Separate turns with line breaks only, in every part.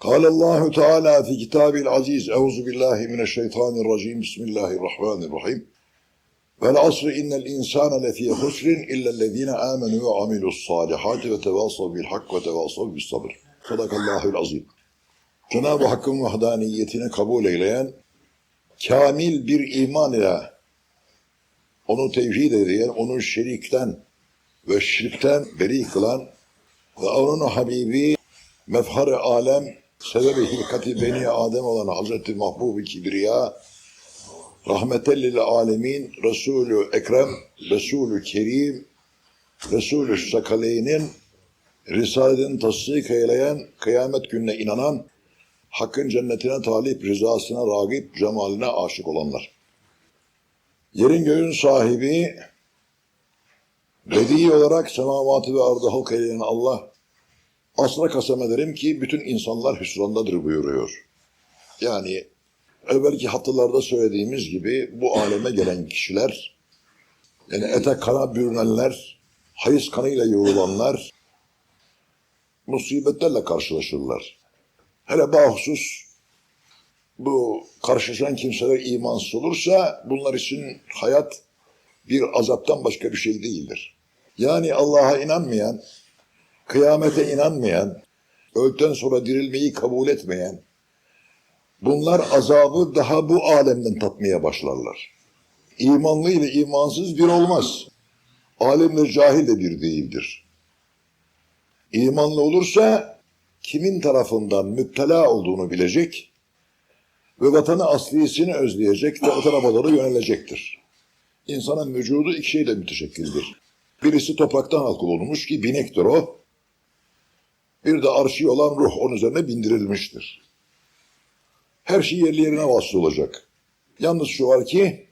قال الله تعالى في كتابه العزيز أعوذ بالله من الشيطان الرجيم بسم الله الرحمن الرحيم والعصر إن الإنسان لفي خسر إلا الذين آمنوا وعملوا الصالحات وتواصوا بالحق وتواصوا بالصبر صدق الله العظيم Cenab-ı Hakk'ın vahdaniyetini kabul eyleyen, kamil bir iman ile onu tevhid edeyen, onu şerikten ve şirkten beri kılan ve onun Habibi mefhar-ı alem sebebi hilkati beni Adem olan Hazreti Mahbub-i Kibriya rahmetellil alemin Resulü Ekrem, Resulü Kerim, Resulü Sakaleynin Risaletin tasdik eyleyen, kıyamet gününe inanan, Hakk'ın cennetine talip, rızasına ragip, cemaline aşık olanlar. Yerin göğün sahibi, Bedi olarak semavatı ve ardı halk eyleyen Allah, asla kasem ederim ki bütün insanlar hüsrandadır buyuruyor. Yani evvelki haftalarda söylediğimiz gibi bu aleme gelen kişiler, yani ete kana bürünenler, hayız kanıyla yoğrulanlar, musibetlerle karşılaşırlar. Hele bahusus bu karşılaşan kimseler imansız olursa bunlar için hayat bir azaptan başka bir şey değildir. Yani Allah'a inanmayan, kıyamete inanmayan, öldükten sonra dirilmeyi kabul etmeyen, bunlar azabı daha bu alemden tatmaya başlarlar. İmanlı ile imansız bir olmaz. Alemle cahil de bir değildir. İmanlı olursa kimin tarafından müptela olduğunu bilecek ve vatanı aslisini özleyecek ve vatana doğru yönelecektir. İnsanın vücudu iki şeyle müteşekkildir. Birisi topraktan halk olmuş ki binektir o. Bir de arşi olan ruh onun üzerine bindirilmiştir. Her şey yerli yerine vasıl olacak. Yalnız şu var ki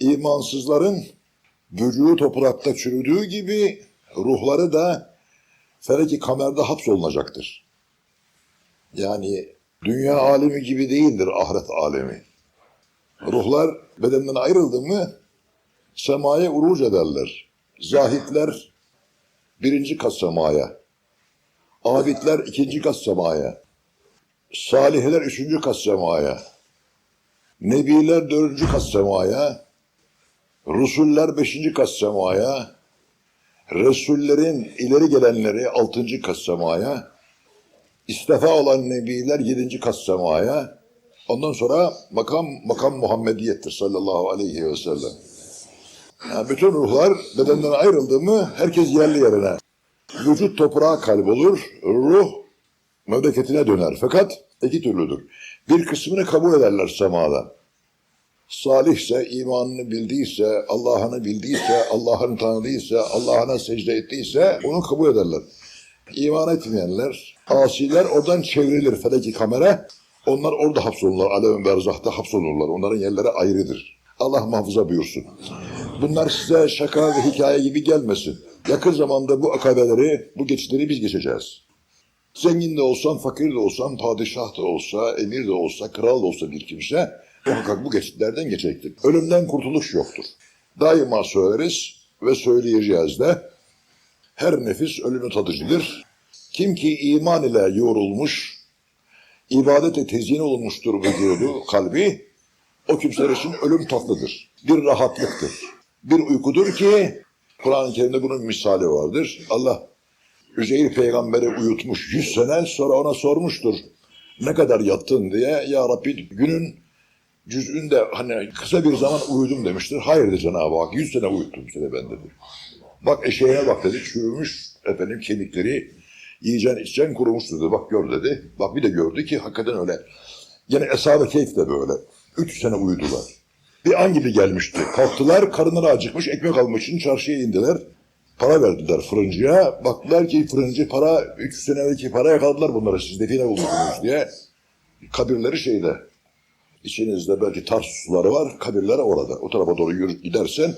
imansızların vücudu toprakta çürüdüğü gibi ruhları da feleki kamerde hapsolunacaktır. Yani dünya alemi gibi değildir ahiret alemi. Ruhlar bedenden ayrıldı mı semaya uruç ederler. Zahitler birinci kat semaya. Abidler ikinci kat semaya. Salihler üçüncü kat semaya. Nebiler dördüncü kat semaya. Rusuller beşinci kat semaya. Resullerin ileri gelenleri altıncı kat semaya. İstifa olan nebiler yedinci kat semaya. Ondan sonra makam makam Muhammediyettir sallallahu aleyhi ve sellem. Yani bütün ruhlar bedenden ayrıldı mı herkes yerli yerine. Vücut toprağa kalp olur, ruh memleketine döner. Fakat iki türlüdür. Bir kısmını kabul ederler semada. Salihse, imanını bildiyse, Allah'ını bildiyse, Allah'ını tanıdıysa, Allah'ına secde ettiyse onu kabul ederler. İman etmeyenler, asiler oradan çevrilir feleki kamera. Onlar orada hapsolurlar. Alem-i berzahta hapsolurlar. Onların yerleri ayrıdır. Allah muhafaza buyursun. Bunlar size şaka ve hikaye gibi gelmesin. Yakın zamanda bu akabeleri, bu geçitleri biz geçeceğiz. Zengin de olsan, fakir de olsan, padişah da olsa, emir de olsa, kral da olsa bir kimse muhakkak bu geçitlerden geçecektir. Ölümden kurtuluş yoktur. Daima söyleriz ve söyleyeceğiz de her nefis ölümü tadıcıdır. Kim ki iman ile yoğrulmuş, ibadete tezyin olunmuştur vücudu, kalbi, o kimseler için ölüm tatlıdır. Bir rahatlıktır. Bir uykudur ki Kur'an-ı Kerim'de bunun misali vardır. Allah Üzeyir peygamberi uyutmuş yüz sene sonra ona sormuştur. Ne kadar yattın diye. Ya Rabbi günün cüz'ünde hani kısa bir zaman uyudum demiştir. Hayır dedi Cenab-ı Hak. Yüz sene uyuttum seni ben dedi. Bak eşeğine bak dedi. Çürümüş efendim kemikleri yiyeceksin içeceksin kurumuş dedi. Bak gör dedi. Bak bir de gördü ki hakikaten öyle. Yine Eshab-ı Keyf de böyle. Üç sene uyudular. Bir an gibi gelmişti. Kalktılar, karınları acıkmış, ekmek almak için çarşıya indiler. Para verdiler fırıncıya. Baktılar ki fırıncı para, üç sene evvelki para yakaladılar bunları siz define buldunuz diye. Kabirleri şeyde. İçinizde belki Tars suları var, kabirler orada. O tarafa doğru yürü gidersen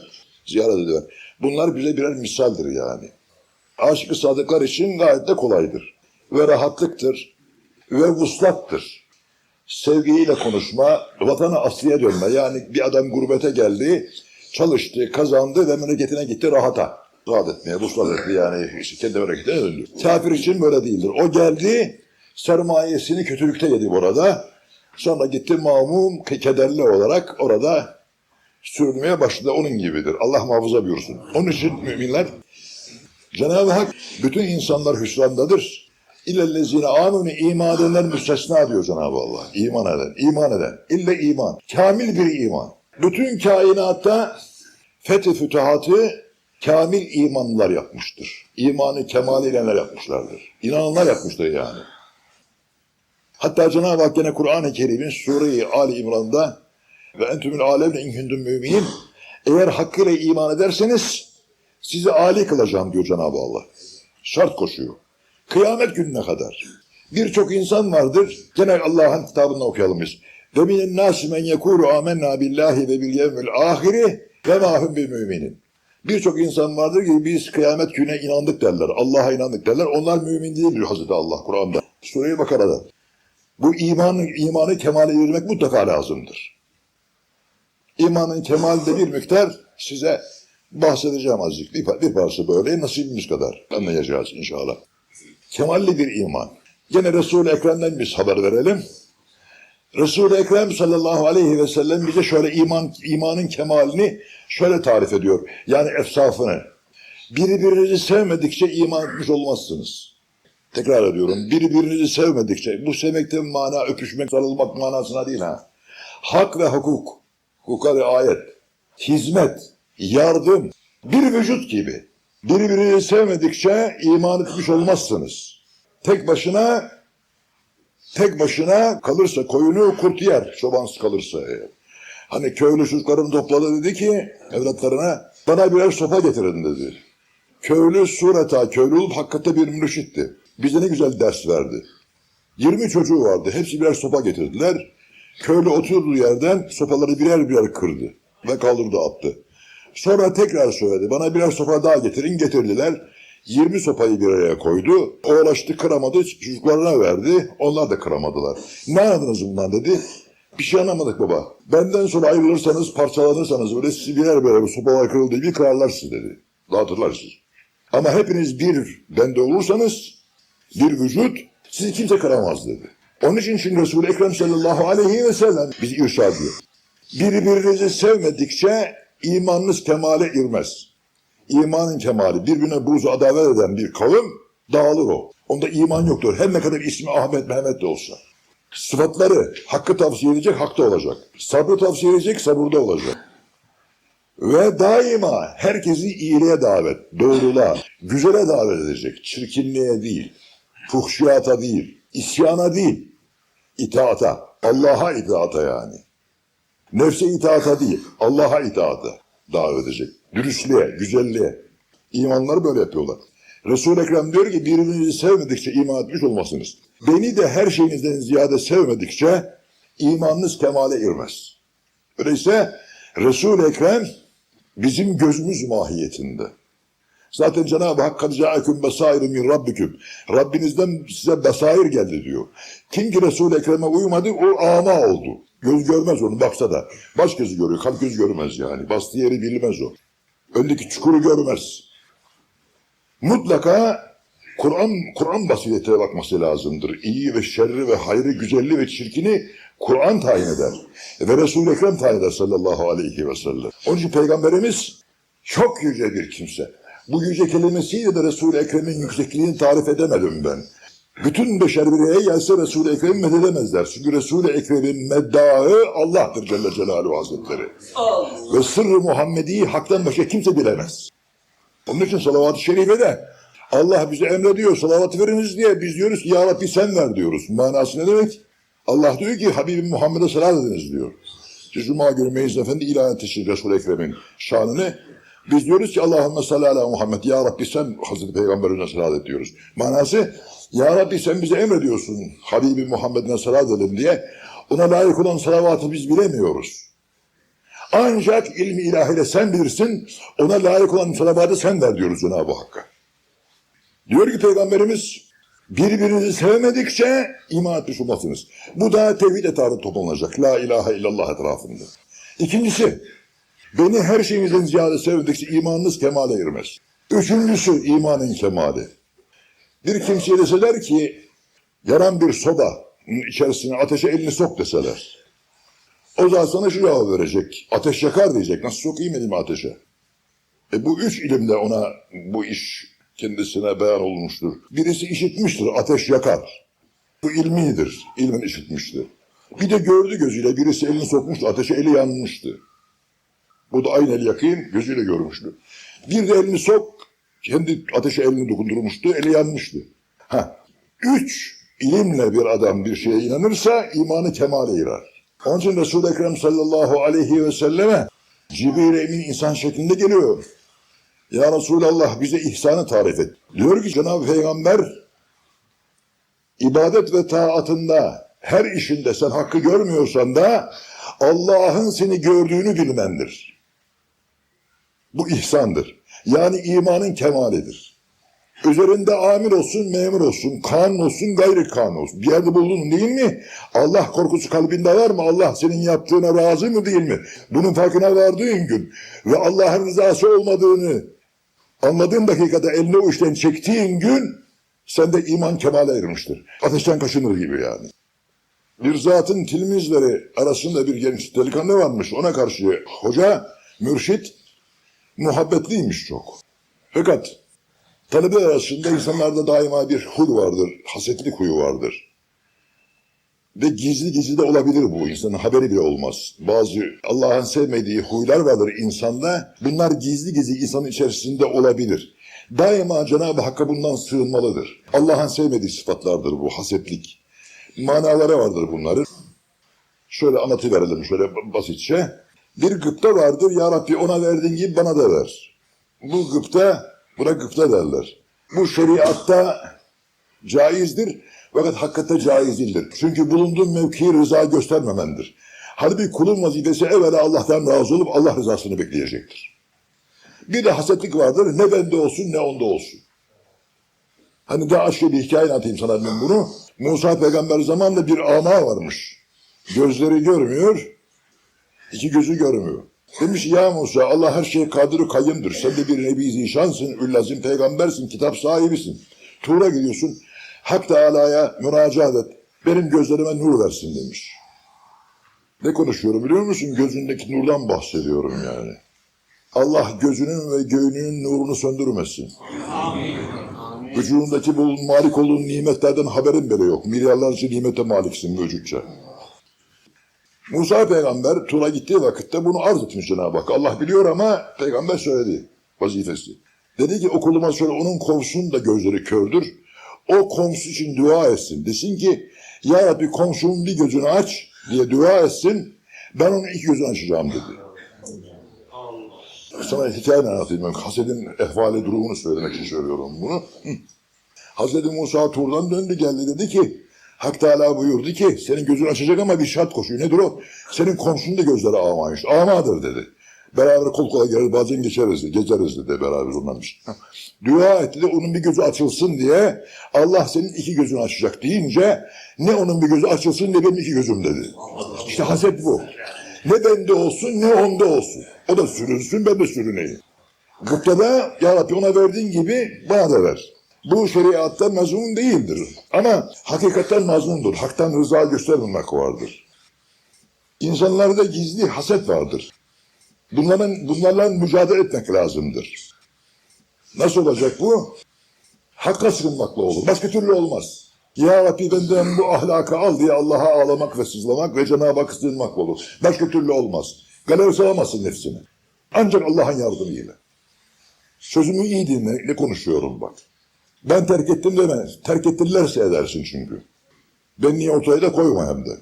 ziyaret ediyor. Bunlar bize birer misaldir yani. Aşık-ı sadıklar için gayet de kolaydır. Ve rahatlıktır. Ve vuslattır sevgiyle konuşma, vatana asliye dönme. Yani bir adam gurbete geldi, çalıştı, kazandı ve memleketine gitti rahata. Rahat etmeye, vuslat etti yani işte kendi memleketine döndü. Kafir için böyle değildir. O geldi, sermayesini kötülükte yedi burada. Sonra gitti mamum kederli olarak orada sürünmeye başladı. Onun gibidir. Allah muhafaza buyursun. Onun için müminler Cenab-ı Hak bütün insanlar hüsrandadır. İllellezine aminu iman edenler müstesna diyor Cenab-ı Allah. İman eden, iman eden. İlle iman. Kamil bir iman. Bütün kainatta fethi fütuhatı kamil imanlılar yapmıştır. İmanı kemal yapmışlardır. İnananlar yapmıştır yani. Hatta Cenab-ı Hak gene Kur'an-ı Kerim'in Sure-i Ali İmran'da ve entümül alemle inkündüm müminin eğer hakkıyla iman ederseniz sizi âli kılacağım diyor Cenab-ı Allah. Şart koşuyor. Kıyamet gününe kadar. Birçok insan vardır. Gene Allah'ın kitabını okuyalım biz. Ve minen nâsi men yekûlu âmennâ billahi ve bil yevmil âhiri ve mâhum bi müminin. Birçok insan vardır ki biz kıyamet gününe inandık derler. Allah'a inandık derler. Onlar mümin değil diyor Hazreti Allah Kur'an'da. Sure-i Bakara'da. Bu imanı, imanı kemale erdirmek mutlaka lazımdır. İmanın kemalde bir miktar size bahsedeceğim azıcık. Bir, bir parça böyle nasibimiz kadar anlayacağız inşallah. Kemalli bir iman. Gene Resul-i Ekrem'den biz haber verelim. Resul-i Ekrem sallallahu aleyhi ve sellem bize şöyle iman imanın kemalini şöyle tarif ediyor. Yani efsafını. Birbirinizi sevmedikçe iman etmiş olmazsınız. Tekrar ediyorum. Birbirinizi sevmedikçe, bu sevmekten mana öpüşmek, sarılmak manasına değil ha. Hak ve hukuk, hukuka riayet, hizmet, yardım, bir vücut gibi. Birbirinizi sevmedikçe iman etmiş olmazsınız. Tek başına, tek başına kalırsa koyunu kurt yer, çobansız kalırsa. Hani köylü çocuklarını topladı dedi ki evlatlarına bana birer sopa getirin dedi. Köylü sureta köylü olup hakikaten bir mürşitti. Bize ne güzel ders verdi. 20 çocuğu vardı. Hepsi birer sopa getirdiler. Köylü oturduğu yerden sopaları birer birer kırdı. Ve kaldırdı attı. Sonra tekrar söyledi. Bana birer sopa daha getirin. Getirdiler. 20 sopayı bir araya koydu. O uğraştı kıramadı. Çocuklarına verdi. Onlar da kıramadılar. Ne anladınız bundan dedi. Bir şey anlamadık baba. Benden sonra ayrılırsanız, parçalanırsanız böyle sizi birer birer bu sopalar kırıldığı gibi kırarlar sizi dedi. Dağıtırlar sizi. Ama hepiniz bir bende olursanız bir vücut sizi kimse kıramaz dedi. Onun için şimdi Resul-i Ekrem sallallahu aleyhi ve sellem bizi irşad ediyor. Birbirinizi sevmedikçe imanınız kemale irmez. İmanın kemali birbirine buğzu adalet eden bir kavim dağılır o. Onda iman yoktur. Her ne kadar ismi Ahmet Mehmet de olsa. Sıfatları hakkı tavsiye edecek, hakta olacak. Sabrı tavsiye edecek, sabırda olacak. Ve daima herkesi iyiliğe davet, doğruluğa, güzele davet edecek. Çirkinliğe değil, fuhşiyata değil, isyana değil, itaata, Allah'a itaata yani. Nefse itaata değil, Allah'a itaata davet edecek. Dürüstlüğe, güzelliğe. İmanları böyle yapıyorlar. Resul-i Ekrem diyor ki birbirinizi sevmedikçe iman etmiş olmasınız. Beni de her şeyinizden ziyade sevmedikçe imanınız kemale ermez. Öyleyse Resul-i Ekrem bizim gözümüz mahiyetinde. Zaten Cenab-ı Hak kad ca'akum basairu min rabbiküm. Rabbinizden size besair geldi diyor. Kim ki Resul-i Ekrem'e uymadı o ama oldu. Göz görmez onu baksa da. Baş gözü görüyor, kalp göz görmez yani. Bastığı yeri bilmez o. Öndeki çukuru görmez. Mutlaka Kur'an Kur'an basiretine bakması lazımdır. İyi ve şerri ve hayrı, güzelliği ve çirkini Kur'an tayin eder. Ve Resul-i Ekrem tayin eder sallallahu aleyhi ve sellem. Onun için Peygamberimiz çok yüce bir kimse. Bu yüce kelimesiyle de Resul-i Ekrem'in yüksekliğini tarif edemedim ben. Bütün beşer bir araya gelse Resul-i Ekrem'i mededemezler. Çünkü Resul-i Ekrem'in meddahı Allah'tır Celle Celaluhu Hazretleri. Ve sırrı Muhammedi haktan başka kimse bilemez. Onun için salavat-ı şerifede Allah bize emrediyor salavat veriniz diye biz diyoruz ki ya Rabbi sen ver diyoruz. Manası ne demek? Allah diyor ki Habibim Muhammed'e salat ediniz diyor. Cuma günü Meyiz Efendi ilan etmiştir Resul-i Ekrem'in şanını. Biz diyoruz ki Allahümme salli ala Muhammed. Ya Rabbi sen Hazreti Peygamberine salat et diyoruz. Manası Ya Rabbi sen bize emrediyorsun Habibim Muhammed'ine salat edelim diye. Ona layık olan salavatı biz bilemiyoruz. Ancak ilmi ilahiyle sen bilirsin, ona layık olan salavatı sen ver diyoruz Cenab-ı Hakk'a. Diyor ki Peygamberimiz, birbirinizi sevmedikçe iman etmiş olmazsınız. Bu da tevhid etrafında toplanacak. La ilahe illallah etrafında. İkincisi, beni her şeyinizden ziyade sevmedikçe imanınız kemale ermez. Üçüncüsü imanın kemali. Bir kimseye deseler ki, yanan bir soba içerisine ateşe elini sok deseler. O zaman sana şu cevap verecek. Ateş yakar diyecek. Nasıl sokayım elimi ateşe? E bu üç ilimde ona bu iş kendisine beyan olmuştur. Birisi işitmiştir, ateş yakar. Bu ilmidir, ilmin işitmişti. Bir de gördü gözüyle, birisi elini sokmuştu, ateşe eli yanmıştı. Bu da aynı el yakayım, gözüyle görmüştü. Bir de elini sok, kendi ateşe elini dokundurmuştu, eli yanmıştı. Ha, üç ilimle bir adam bir şeye inanırsa imanı kemale erer. Onun için Resul-i Ekrem sallallahu aleyhi ve selleme Cibril Emin insan şeklinde geliyor. Ya Resulallah bize ihsanı tarif et. Diyor ki Cenab-ı Peygamber ibadet ve taatında her işinde sen hakkı görmüyorsan da Allah'ın seni gördüğünü bilmendir. Bu ihsandır. Yani imanın kemalidir. Üzerinde amir olsun, memur olsun, kanun olsun, gayri kanun olsun. Bir yerde buldun değil mi? Allah korkusu kalbinde var mı? Allah senin yaptığına razı mı değil mi? Bunun farkına vardığın gün ve Allah'ın rızası olmadığını anladığın dakikada eline o çektiğin gün sende iman kemale ermiştir. Ateşten kaşınır gibi yani. Bir zatın tilmizleri arasında bir genç delikanlı varmış. Ona karşı hoca, mürşit muhabbetliymiş çok. Fakat talebe arasında insanlarda daima bir huy vardır, hasetlik huyu vardır. Ve gizli gizli de olabilir bu. İnsanın haberi bile olmaz. Bazı Allah'ın sevmediği huylar vardır insanda. Bunlar gizli gizli insanın içerisinde olabilir. Daima Cenab-ı Hakk'a bundan sığınmalıdır. Allah'ın sevmediği sıfatlardır bu hasetlik. Manaları vardır bunların. Şöyle anlatıverelim şöyle basitçe. Bir gıpta vardır. Ya Rabbi ona verdiğin gibi bana da ver. Bu gıpta, buna gıpta derler. Bu şeriatta caizdir. Fakat hakikatte caiz değildir. Çünkü bulunduğun mevkiyi rıza göstermemendir. Halbuki kulun vazifesi evvela Allah'tan razı olup Allah rızasını bekleyecektir. Bir de hasetlik vardır. Ne bende olsun ne onda olsun. Hani daha aşk bir hikaye anlatayım sana ben bunu. Musa peygamber zamanında bir ama varmış. Gözleri görmüyor, iki gözü görmüyor. Demiş ya Musa Allah her şeye kadir kayyımdır. Sen de bir nebi zişansın, üllazim peygambersin, kitap sahibisin. Tuğra gidiyorsun. Hak Teala'ya müracaat et. Benim gözlerime nur versin demiş. Ne konuşuyorum biliyor musun? Gözündeki nurdan bahsediyorum yani. Allah gözünün ve göğünün nurunu söndürmesin. Vücudundaki bu malik olduğun nimetlerden haberin bile yok. Milyarlarca nimete maliksin vücutça. Musa peygamber Tur'a gittiği vakitte bunu arz etmiş Cenab-ı Hak. Allah biliyor ama peygamber söyledi vazifesi. Dedi ki okuluma söyle onun komşunun da gözleri kördür. O komşu için dua etsin. Desin ki ya Rabbi komşunun bir gözünü aç diye dua etsin. Ben onun iki gözünü açacağım dedi. Sana hikaye anlatayım. Hased'in ehvali durumunu söylemek için söylüyorum bunu. Hazreti Musa Tur'dan döndü geldi dedi ki Hak Teala buyurdu ki senin gözün açacak ama bir şart koşuyor. Nedir o? Senin komşunun da gözleri ağmaymış. Ağmadır dedi. Beraber kol kola gelir bazen geçeriz, gezeriz dedi beraber onlarmış. Dua etti de onun bir gözü açılsın diye Allah senin iki gözünü açacak deyince ne onun bir gözü açılsın ne benim iki gözüm dedi. İşte haset bu. Ne bende olsun ne onda olsun. O da sürünsün ben de sürüneyim. Gıptada ya Rabbi ona verdiğin gibi bana da ver. Bu şeriatta mazmun değildir. Ama hakikaten mazmundur. Haktan rıza göstermemek vardır. İnsanlarda gizli haset vardır. Bunların, bunlarla mücadele etmek lazımdır. Nasıl olacak bu? Hakka sığınmakla olur. Başka türlü olmaz. Ya Rabbi benden bu ahlakı al diye Allah'a ağlamak ve sızlamak ve Cenab-ı Hakk'a sığınmak olur. Başka türlü olmaz. Galerisi alamazsın nefsini. Ancak Allah'ın yardımıyla. Sözümü iyi dinle, ne konuşuyorum bak. Ben terk ettim deme. Terk ettilerse edersin çünkü. Ben niye ortaya da koyma hem de.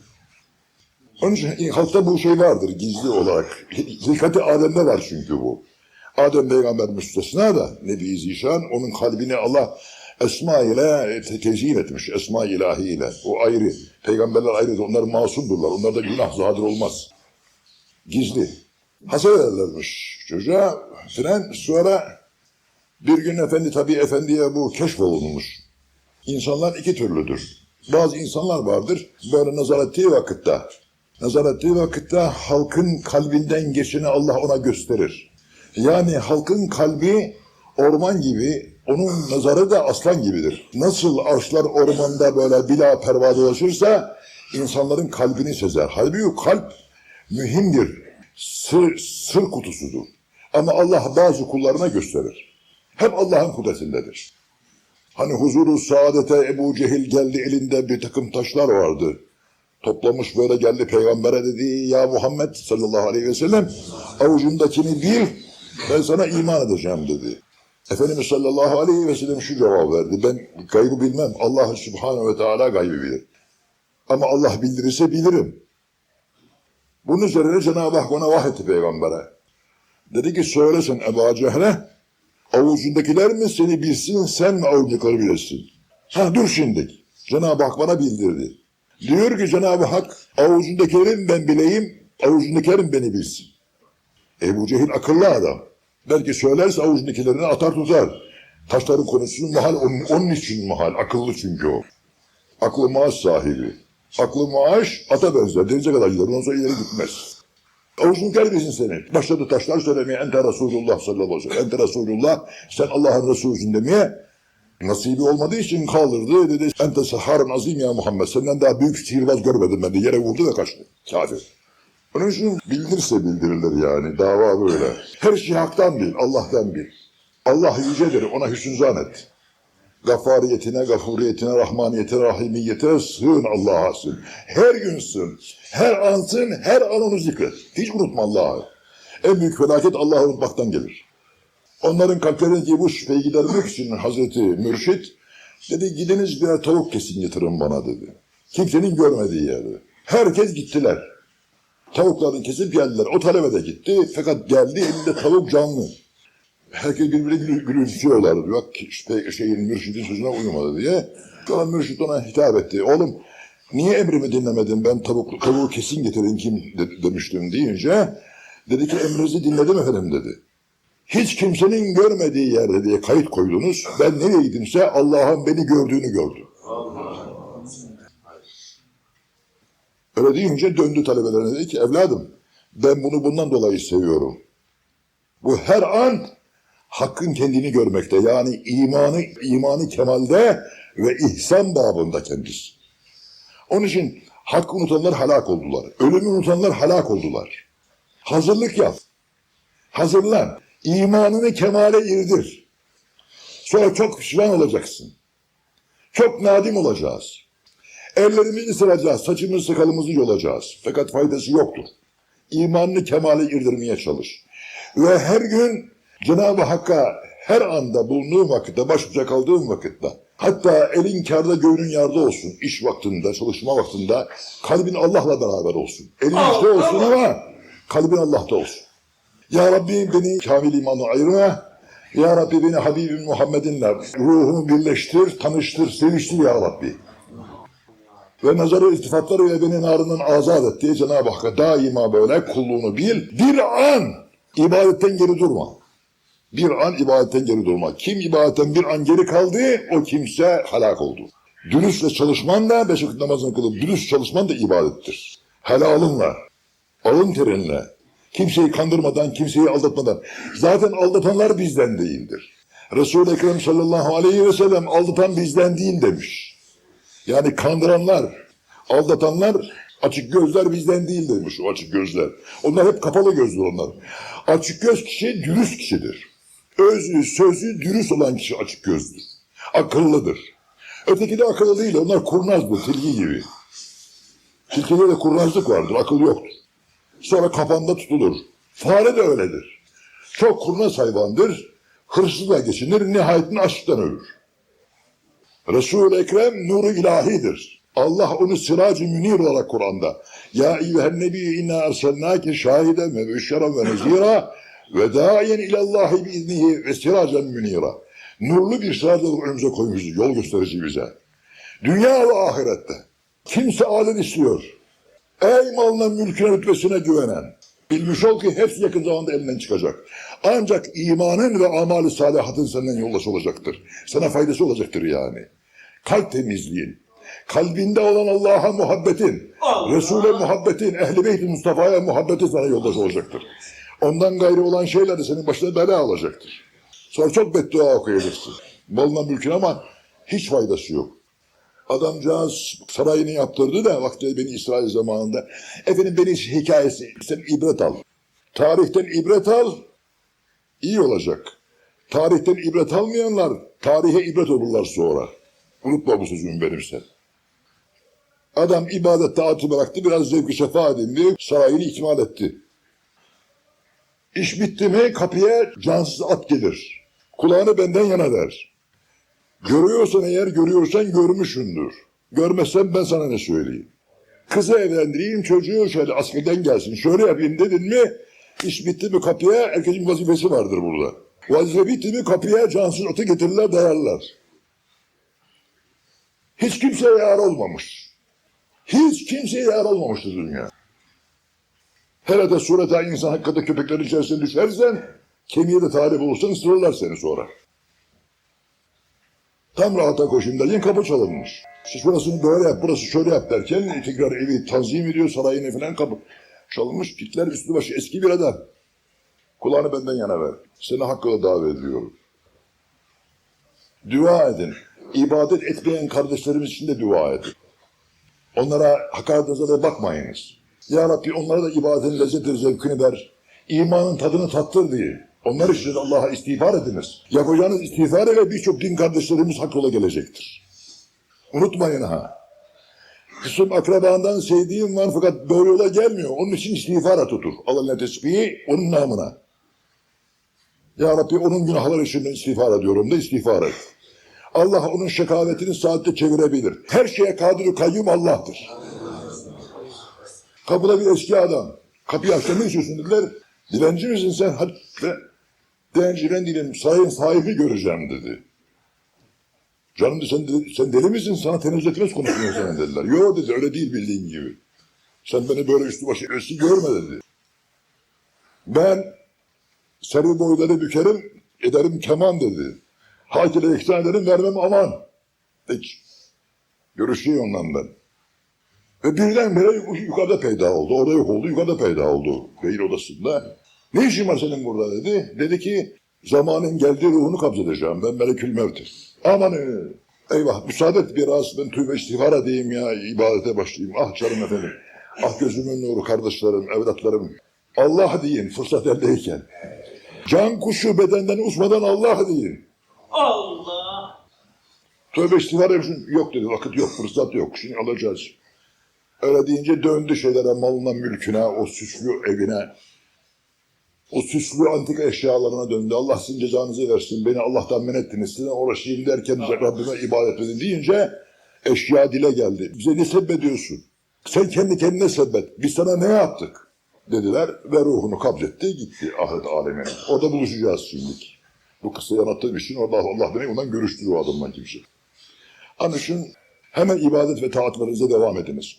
Onun için halkta bu şey vardır gizli olarak. Zikati Adem'de var çünkü bu. Adem peygamber müstesna da Nebi Zişan onun kalbini Allah esma ile te- tezyin etmiş. Esma ilahi ile. O ayrı. Peygamberler ayrı. Onlar masumdurlar. Onlarda günah zadir olmaz. Gizli. Haset ederlermiş çocuğa. Fren sonra bir gün efendi tabii efendiye bu keşfolunmuş. İnsanlar iki türlüdür. Bazı insanlar vardır böyle nazar ettiği vakitte. Nazar ettiği vakitte halkın kalbinden geçeni Allah ona gösterir. Yani halkın kalbi orman gibi Onun nazarı da aslan gibidir. Nasıl arşlar ormanda böyle bila perva dolaşırsa insanların kalbini sezer. Halbuki kalp mühimdir. Sır, sır kutusudur. Ama Allah bazı kullarına gösterir. Hep Allah'ın kudretindedir. Hani huzuru saadete Ebu Cehil geldi elinde bir takım taşlar vardı. Toplamış böyle geldi peygambere dedi ya Muhammed sallallahu aleyhi ve sellem avucundakini bil ben sana iman edeceğim dedi. Efendimiz sallallahu aleyhi ve sellem şu cevap verdi. Ben gaybı bilmem. Allah subhanehu ve teala gaybı bilir. Ama Allah bildirirse bilirim. Bunun üzerine Cenab-ı Hak ona vahyetti peygambere. Dedi ki söylesin Ebu Cehre avucundakiler mi seni bilsin sen mi avucundakileri bilesin? Ha dur şimdi. Cenab-ı Hak bana bildirdi. Diyor ki Cenab-ı Hak avucundakilerin ben bileyim, avucundakilerin beni bilsin. Ebu Cehil akıllı adam. Belki söylerse avucundakilerini atar tutar. Taşların konusu mahal onun, onun için mahal. Akıllı çünkü o. Aklı maaş sahibi. Aklı maaş ata benzer. Denize kadar gider. Ondan sonra ileri gitmez. Avucun gelmesin seni. Başladı taşlar söylemeye. Ente Resulullah sallallahu aleyhi ve sellem. Ente Resulullah. Sen Allah'ın Resulüsün demeye. Nasibi olmadığı için kaldırdı. Dedi ente saharın azim ya Muhammed. Senden daha büyük sihirbaz görmedim ben de. Yere vurdu ve kaçtı. Kafir. Onun için bildirse bildirilir yani. Dava böyle. Her şey haktan bil. Allah'tan bil. Allah yücedir. Ona hüsnü zan et. Gaffariyetine, gafuriyetine, rahmaniyetine, rahimiyetine sığın Allah'a sığın. Her gün sığın. Her an sığın, her an onu zikret. Hiç unutma Allah'ı. En büyük felaket Allah'ı unutmaktan gelir. Onların kalplerindeki bu şüpheyi gidermek için Hazreti Mürşit dedi gidiniz birer tavuk kesin getirin bana dedi. Kimsenin görmediği yerde. Herkes gittiler. Tavuklarını kesip geldiler. O talebe de gitti. Fakat geldi elinde tavuk canlı. Herkes birbirine gülü- gülümsüyorlardı. Bak işte şeyin mürşidin sözüne uymadı diye. Sonra mürşid ona hitap etti. Oğlum niye emrimi dinlemedin ben tavuk, tavuğu kesin getirin kim de- demiştim deyince dedi ki emrinizi dinledim efendim dedi. Hiç kimsenin görmediği yerde diye kayıt koydunuz. Ben nereye gidimse Allah'ın beni gördüğünü gördüm. Öyle deyince döndü talebelerine dedi ki evladım ben bunu bundan dolayı seviyorum. Bu her an hakkın kendini görmekte yani imanı imanı kemalde ve ihsan babında kendisi. Onun için hakkı unutanlar helak oldular. Ölümü unutanlar helak oldular. Hazırlık yap. Hazırlan. İmanını kemale irdir. Sonra çok pişman olacaksın. Çok nadim olacağız. Ellerimizi ısıracağız, saçımızı sakalımızı yolacağız. Fakat faydası yoktur. İmanını kemale irdirmeye çalış. Ve her gün Cenab-ı Hakk'a her anda bulunduğun vakitte, baş başa kaldığın vakitte, hatta elin kârda göğünün yarda olsun, iş vaktinde, çalışma vaktinde, kalbin Allah'la beraber olsun. Elin işte olsun ama kalbin Allah'ta olsun. Ya Rabbi beni kamil imanla ayırma. Ya Rabbi beni Habibim Muhammed'inle ruhumu birleştir, tanıştır, seviştir Ya Rabbi. Ve nazarı iltifatlarıyla beni narından azat et diye Cenab-ı Hakk'a daima böyle kulluğunu bil. Bir an ibadetten geri durma. Bir an ibadetten geri durma. Kim ibadetten bir an geri kaldı o kimse helak oldu. Dürüstle çalışman da beş vakit namazını kılıp dürüst çalışman da ibadettir. Helalınla, alın terinle, kimseyi kandırmadan, kimseyi aldatmadan. Zaten aldatanlar bizden değildir. Resul-i Ekrem sallallahu aleyhi ve sellem aldatan bizden değil demiş. Yani kandıranlar, aldatanlar, açık gözler bizden değil demiş o açık gözler. Onlar hep kapalı gözlü onlar. Açık göz kişi dürüst kişidir. Özü, sözü dürüst olan kişi açık gözdür. Akıllıdır. Öteki de akıllı değil. Onlar kurnaz bu, tilki gibi. Tilkide de kurnazlık vardır, akıl yoktur. Sonra kafanda tutulur. Fare de öyledir. Çok kurnaz hayvandır. Hırsızla geçinir, nihayetinde açlıktan ölür. Resul-i Ekrem nuru ilahidir. Allah onu sıracı münir olarak Kur'an'da. Ya eyyühen nebi inna erselnâke şahiden ve müşşeren ve nezira ve dâyen ilallahi biiznihi ve siracen münira. Nurlu bir olarak önümüze koymuşuz, yol gösterici bize. Dünya ve ahirette. Kimse alem istiyor. Ey malına, mülküne, rütbesine güvenen. Bilmiş ol ki hepsi yakın zamanda elinden çıkacak. Ancak imanın ve amali salihatın senden yoldaş olacaktır. Sana faydası olacaktır yani. Kalp temizliğin, kalbinde olan Allah'a muhabbetin, Resul'e muhabbetin, Ehl-i Beyt-i Mustafa'ya muhabbetin sana yoldaş olacaktır. Ondan gayrı olan şeyler de senin başına bela olacaktır. Sonra çok beddua okuyacaksın. Malına mülküne ama hiç faydası yok. Adamcağız sarayını yaptırdı da vakti beni İsrail zamanında. Efendim beni hikayesi sen ibret al. Tarihten ibret al. iyi olacak. Tarihten ibret almayanlar tarihe ibret olurlar sonra. Unutma bu sözümü benim sen. Adam ibadet taatı bıraktı biraz zevk-i sefa edindi. Sarayını ikmal etti. İş bitti mi kapıya cansız at gelir. Kulağını benden yana der. Görüyorsan eğer görüyorsan görmüşsündür. Görmezsen ben sana ne söyleyeyim. Kızı evlendireyim çocuğu şöyle askerden gelsin. Şöyle yapayım dedin mi iş bitti mi kapıya herkesin vazifesi vardır burada. Vazife bitti mi kapıya cansız atı getirirler dayarlar. Hiç kimseye yar olmamış. Hiç kimseye yar olmamıştır dünya. Hele de sureta insan hakkında köpeklerin içerisine düşersen kemiğe de talip olursan ısırırlar seni sonra. Tam rahata koşayım kapı çalınmış. Siz burasını böyle yap, burası şöyle yap derken tekrar evi tanzim ediyor, sarayını falan kapı çalınmış. Kitler üstü başı eski bir adam. Kulağını benden yana ver. Seni hakkıyla davet ediyorum. Dua edin. İbadet etmeyen kardeşlerimiz için de dua edin. Onlara hakaret nazarıyla bakmayınız. Ya Rabbi onlara da ibadetin lezzetini, zevkini ver. İmanın tadını tattır diye. Onlar için Allah'a istiğfar ediniz. Yapacağınız istiğfar ile birçok din kardeşlerimiz hak yola gelecektir. Unutmayın ha. Kısım akrabandan sevdiğim var fakat doğru yola gelmiyor. Onun için istiğfara tutur. Allah'ın tesbihi onun namına. Ya Rabbi onun günahları için istiğfar ediyorum da istiğfar et. Allah onun şekavetini saatte çevirebilir. Her şeye kadir kayyum Allah'tır. Kapıda bir eski adam. Kapıyı açtı ne istiyorsun dediler. Dilenci misin sen? Hadi. Dilenci ben değilim. Sayın sahibi göreceğim dedi. Canım dedi, sen, dedi, sen deli misin? Sana tenezzül etmez konuşmuyor sana dediler. Yok dedi öyle değil bildiğin gibi. Sen beni böyle üstü başı eski görme dedi. Ben seri boyları bükerim, ederim keman dedi. Hak ile ihsan ederim, vermem aman. Hiç. Görüşüyor ondan ben. Ve birdenbire yukarıda peyda oldu. Orada yok oldu, yukarıda peyda oldu. Beyin odasında. Ne işin var senin burada dedi. Dedi ki zamanın geldiği ruhunu kabzedeceğim. Ben melekül mevtim. Aman eyvah müsaade et biraz ben tövbe istiğfar edeyim ya ibadete başlayayım. Ah canım efendim. Ah gözümün nuru kardeşlerim, evlatlarım. Allah deyin fırsat eldeyken. Can kuşu bedenden uçmadan Allah deyin.
Allah.
Tövbe istiğfar. Yok dedi vakit yok fırsat yok. Şimdi alacağız. Öyle deyince döndü şeylere malına mülküne o süslü evine. O süslü antika eşyalarına döndü. Allah sizin cezanızı versin. Beni Allah'tan men ettiniz. Size uğraşayım derken Rabbime ibadet edin deyince eşya dile geldi. Bize ne sebbediyorsun? Sen kendi kendine sebbet. Biz sana ne yaptık? Dediler ve ruhunu kabzetti gitti ahiret alemine. Orada buluşacağız şimdi. Bu kıssayı anlattığım için orada Allah beni ondan görüştü o adamdan kimse. Onun için hemen ibadet ve taatlarınıza devam ediniz.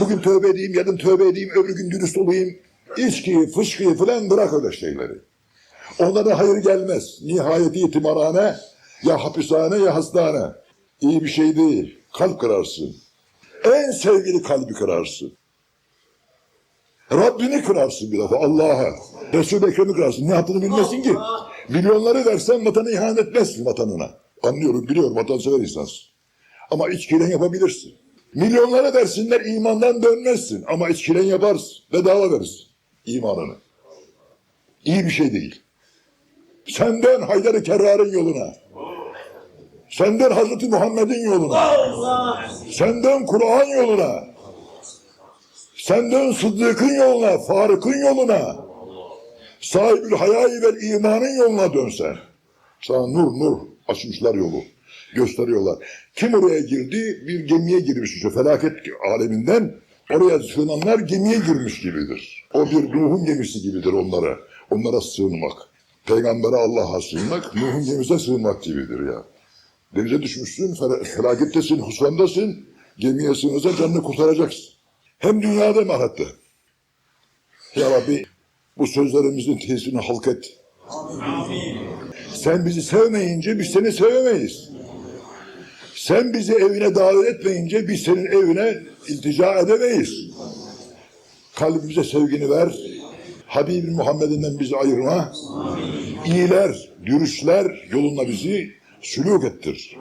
Bugün tövbe edeyim, yarın tövbe edeyim, öbür gün dürüst olayım. İçkiyi, fışkıyı falan bırak öyle şeyleri. Onlara hayır gelmez. Nihayeti itimarhane, ya hapishane ya hastane. İyi bir şey değil. Kalp kırarsın. En sevgili kalbi kırarsın. Rabbini kırarsın bir defa Allah'a. Resul-i Ekrem'i kırarsın. Ne yaptığını bilmesin ki. Milyonları versen vatanı ihanet etmezsin vatanına. Anlıyorum, biliyorum vatansever insansın. Ama içkiyle yapabilirsin. Milyonlara versinler imandan dönmezsin. Ama içkiyle yaparsın. Bedava verirsin imanını. İyi bir şey değil. Senden Haydar-ı Kerrar'ın yoluna. Senden Hazreti Muhammed'in yoluna. Senden Kur'an yoluna. Senden Sıddık'ın yoluna, Faruk'un yoluna. Sahibül hayai vel imanın yoluna dönsen. Sana nur nur açmışlar yolu. Gösteriyorlar. Kim oraya girdi? Bir gemiye girmiş işte felaket aleminden. Oraya sığınanlar gemiye girmiş gibidir. O bir Nuh'un gemisi gibidir onlara. Onlara sığınmak. Peygambere Allah'a sığınmak, Nuh'un gemisine sığınmak gibidir ya. Denize düşmüşsün, fel- felakettesin, husrandasın. Gemiye sığınırsan canını kurtaracaksın. Hem dünyada hem ahirette. Ya Rabbi bu sözlerimizin tesirini halk et. Sen bizi sevmeyince biz seni sevemeyiz. Sen bizi evine davet etmeyince biz senin evine iltica edemeyiz. Kalbimize sevgini ver. Habibin Muhammed'inden bizi ayırma. İyiler, dürüstler yoluna bizi sülük ettir.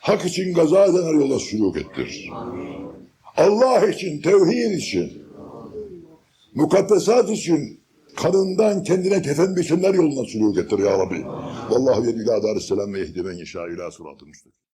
Hak için gaza edenler yola sülük ettir. Allah için, tevhid için, mukaddesat için kanından kendine kefen biçenler yoluna sülük ettir ya Rabbi. Vallahu yedü ila darisselam ve yehdi men yeşâ ila sıratı müstakim.